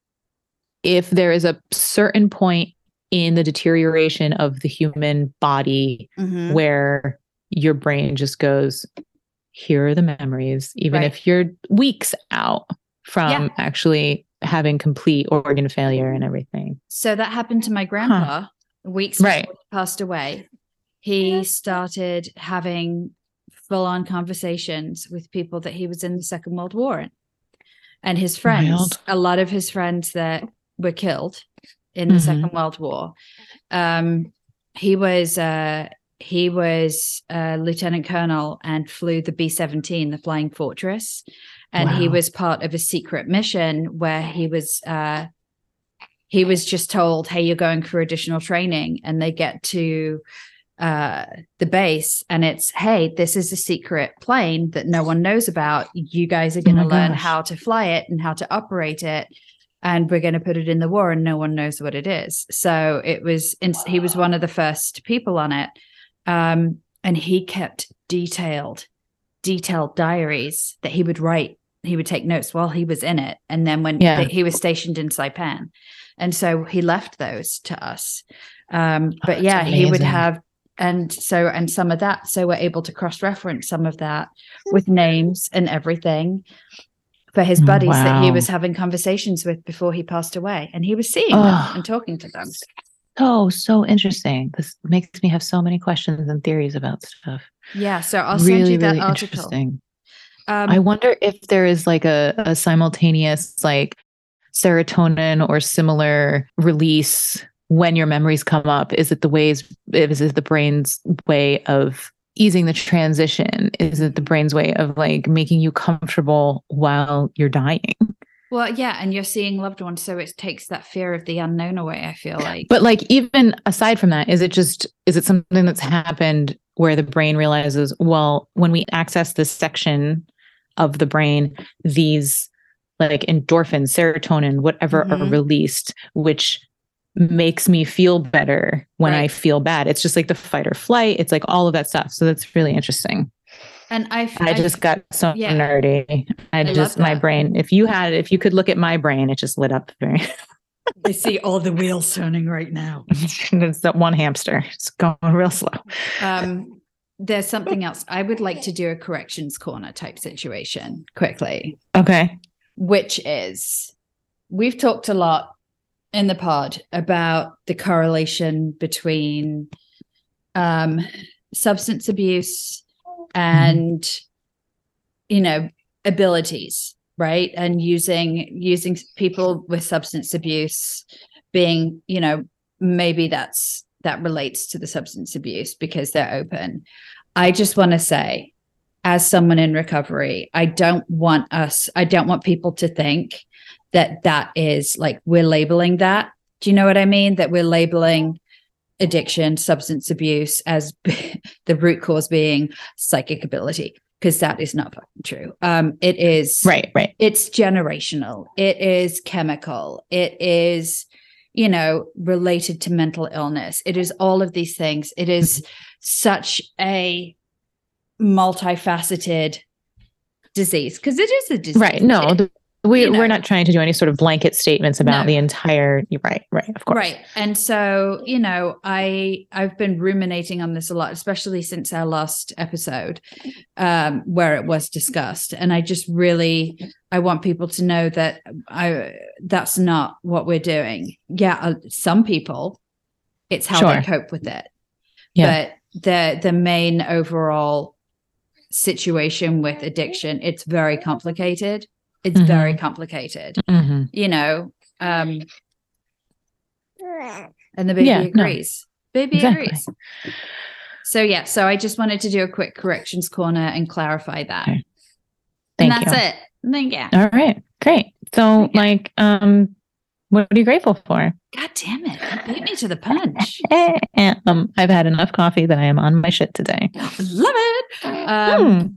if there is a certain point in the deterioration of the human body Mhm. where your brain just goes, here are the memories, even Right. if you're weeks out from Yeah. actually having complete organ failure and everything. So that happened to my grandpa weeks Right. before he passed away. He started having full on conversations with people that he was in the Second World War in. And his friends, Wild. a lot of his friends that were killed in the Mhm. Second World War. Um, he was uh, he was a lieutenant colonel and flew the B seventeen, the Flying Fortress, and he was part of a secret mission where he was uh, he was just told, "Hey, you're going for additional training," and they get to uh the base and it's hey this is a secret plane that no one knows about. You guys are going to Oh learn gosh. how to fly it and how to operate it and we're going to put it in the war and no one knows what it is. So it was ins- he was one of the first people on it um and he kept detailed detailed diaries that he would write he would take notes while he was in it and then when Yeah. he was stationed in saipan. And so he left those to us. Um Oh, but yeah he would have and so and some of that so we're able to cross-reference some of that with names and everything for his Oh, buddies that he was having conversations with before he passed away. And he was seeing them Oh. and talking to them So, so interesting. This makes me have so many questions and theories about stuff. yeah so i'll really, send you that really article interesting. um I wonder if there is like a, a simultaneous like serotonin or similar release when your memories come up. Is it the ways is it the brain's way of easing the transition? Is it the brain's way of like making you comfortable while you're dying? Well yeah and you're seeing loved ones so it takes that fear of the unknown away i feel like But like even aside from that, is it just is it something that's happened where the brain realizes, well, when we access this section of the brain, these like endorphins, serotonin, whatever are Mhm. released, which makes me feel better when I feel bad. It's just like the fight or flight. It's like all of that stuff. So that's really interesting. And I, I just got so yeah. nerdy. I, love just my brain. If you had, if you could look at my brain, it just lit up. Very. I see all the wheels turning right now. it's that one hamster. It's going real slow. Um, there's something else. I would like to do a corrections corner type situation quickly, Okay. which is we've talked a lot in the pod about the correlation between um, substance abuse Mm-hmm. and you know abilities right? And using using people with substance abuse being you know maybe that's that relates to the substance abuse because they're open. I just want to say as someone in recovery i don't want us i don't want people to think that that is like we're labeling that. Do you know what i mean? That we're labeling addiction substance abuse as the root cause being psychic ability because that is not fucking true um it is Right. Right. it's generational it is chemical it is you know related to mental illness it is all of these things it is such a multifaceted disease because it is a disease Right. No, the- we, you know. we're not trying to do any sort of blanket statements about No. the entire. Right. Right. Of course. right and so you know i i've been ruminating on this a lot especially since our last episode um where it was discussed and i just really i want people to know that i that's not what we're doing yeah uh, some people it's how they cope with it Yeah. but the the main overall situation with addiction it's very complicated it's Mm-hmm. very complicated Mhm. you know um and the baby Yeah, no. agrees baby Exactly. agrees so yeah so i just wanted to do a quick corrections corner and clarify that Okay. and that's you. it thank you All right. Great. So, Yeah. like, um, what are you grateful for? god damn it you beat me to the punch um, I've had enough coffee that I am on my shit today. love it um Hmm.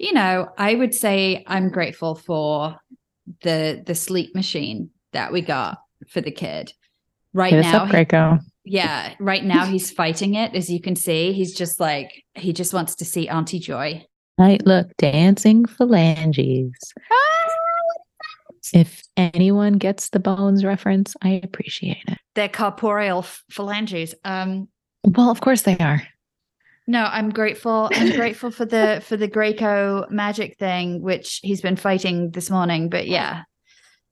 You know i would say i'm grateful for the the sleep machine that we got for the kid right now up, he- yeah right now he's fighting it as you can see he's just like he just wants to see auntie joy Right, look, dancing phalanges. If anyone gets the bones reference, I appreciate it. they're corporeal phalanges um Well, of course they are. No i'm grateful i'm grateful for the for the Graco magic thing which he's been fighting this morning but yeah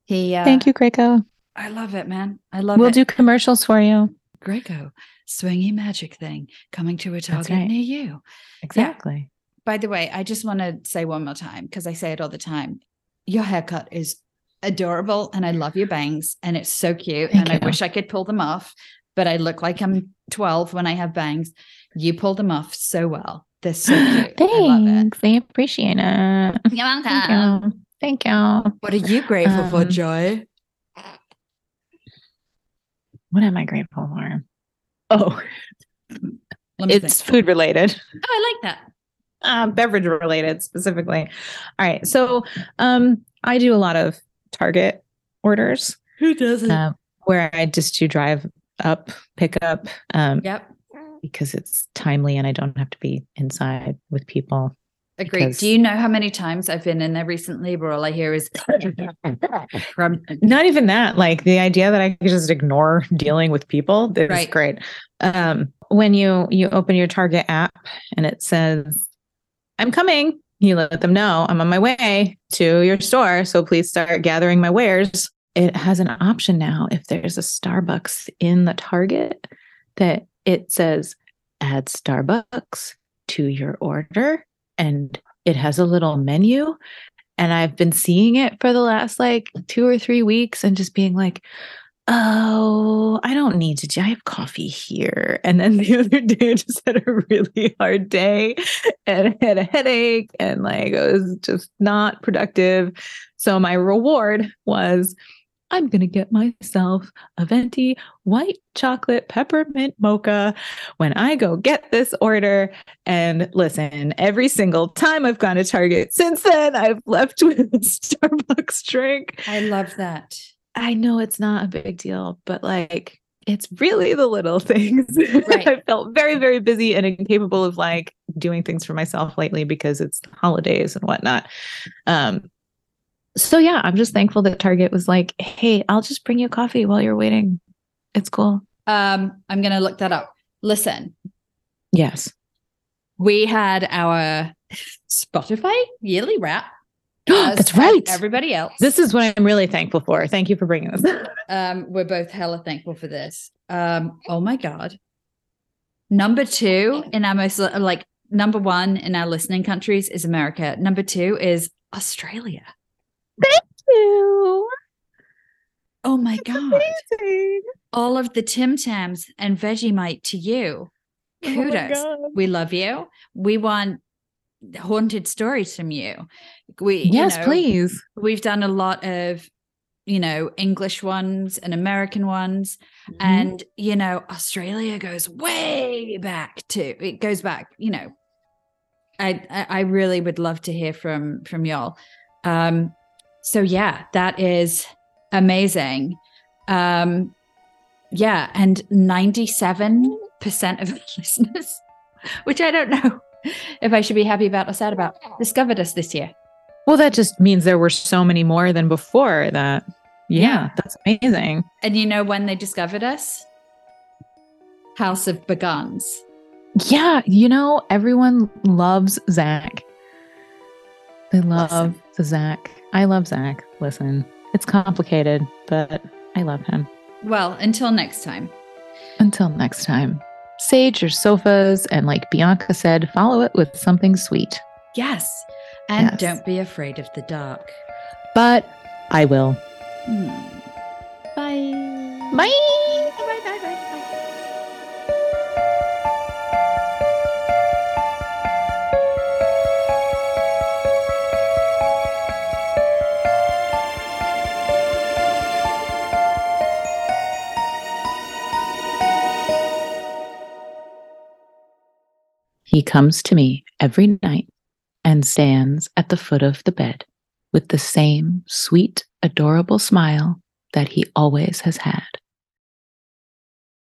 he uh, Thank you, Graco. i love it man i love it. We'll do commercials for you. Graco swingy magic thing coming to a target right. near you Exactly. by the way i just want to say one more time because i say it all the time your haircut is adorable and i love your bangs and it's so cute Thank and i wish i could pull them off but i look like i'm 12 when i have bangs you pulled them off so well they're so cute i love it Thanks. I appreciate it. you're welcome Thank you. Thank you. what are you grateful for Um, joy What am I grateful for? Oh, it's think. food related. oh i like that uh, beverage related specifically. All right. So um, I do a lot of Target orders who doesn't uh, where I just do drive up, pick up um, yep because it's timely and I don't have to be inside with people. agreed because- do you know how many times i've been in there recently where all i hear is from Not even that. Like the idea that I could just ignore dealing with people is Right. great. Um, when you you open your Target app and it says, "I'm coming," you let them know I'm on my way to your store. So please start gathering my wares. It has an option now if there's a Starbucks in the Target that it says, "Add Starbucks to your order," and it has a little menu and I've been seeing it for the last like two or three weeks and just being like, oh, I don't need to. I have coffee here. And then the other day, I just had a really hard day and I had a headache and like it was just not productive. So my reward was I'm going to get myself a venti white chocolate peppermint mocha when I go get this order. And listen, every single time I've gone to Target since then, I've left with a Starbucks drink. i love that I know it's not a big deal, but like it's really the little things. Right. I felt very, very busy and incapable of like doing things for myself lately because it's holidays and whatnot. Um, so yeah, I'm just thankful that Target was like, "Hey, I'll just bring you coffee while you're waiting. It's cool." Um, I'm gonna look that up. Listen, Yes. we had our Spotify yearly wrap. That's right. Everybody else. This is what I'm really thankful for. Thank you for bringing this. um, we're both hella thankful for this. Um, oh my god. Number two in our most like number one in our listening countries is America. Number two is Australia. You. Oh my god. All of the Tim Tams and Vegemite to you. Oh Kudos. God. we love you. We want haunted stories from you. We you Yes, know, please. We've done a lot of, you know, English ones and American ones. Mm-hmm. And, you know, Australia goes way back to it goes back, you know. I I I really would love to hear from from y'all. Um so yeah, that is amazing. Um yeah, and 97% of listeners, which I don't know if I should be happy about or sad about, discovered us this year. well, that just means there were so many more than before that. Yeah, Yeah. that's amazing. And you know when they discovered us? House of Bagans. Yeah, you know, everyone loves Zak. They love Listen. Zak. I love Zak. Listen, it's complicated, but I love him. Well, until next time. Until next time, sage your sofas and, like Bianca said, follow it with something sweet. Yes. And Yes. don't be afraid of the dark. But I will. Hmm. Bye. Bye, He comes to me every night and stands at the foot of the bed with the same sweet, adorable smile that he always has had.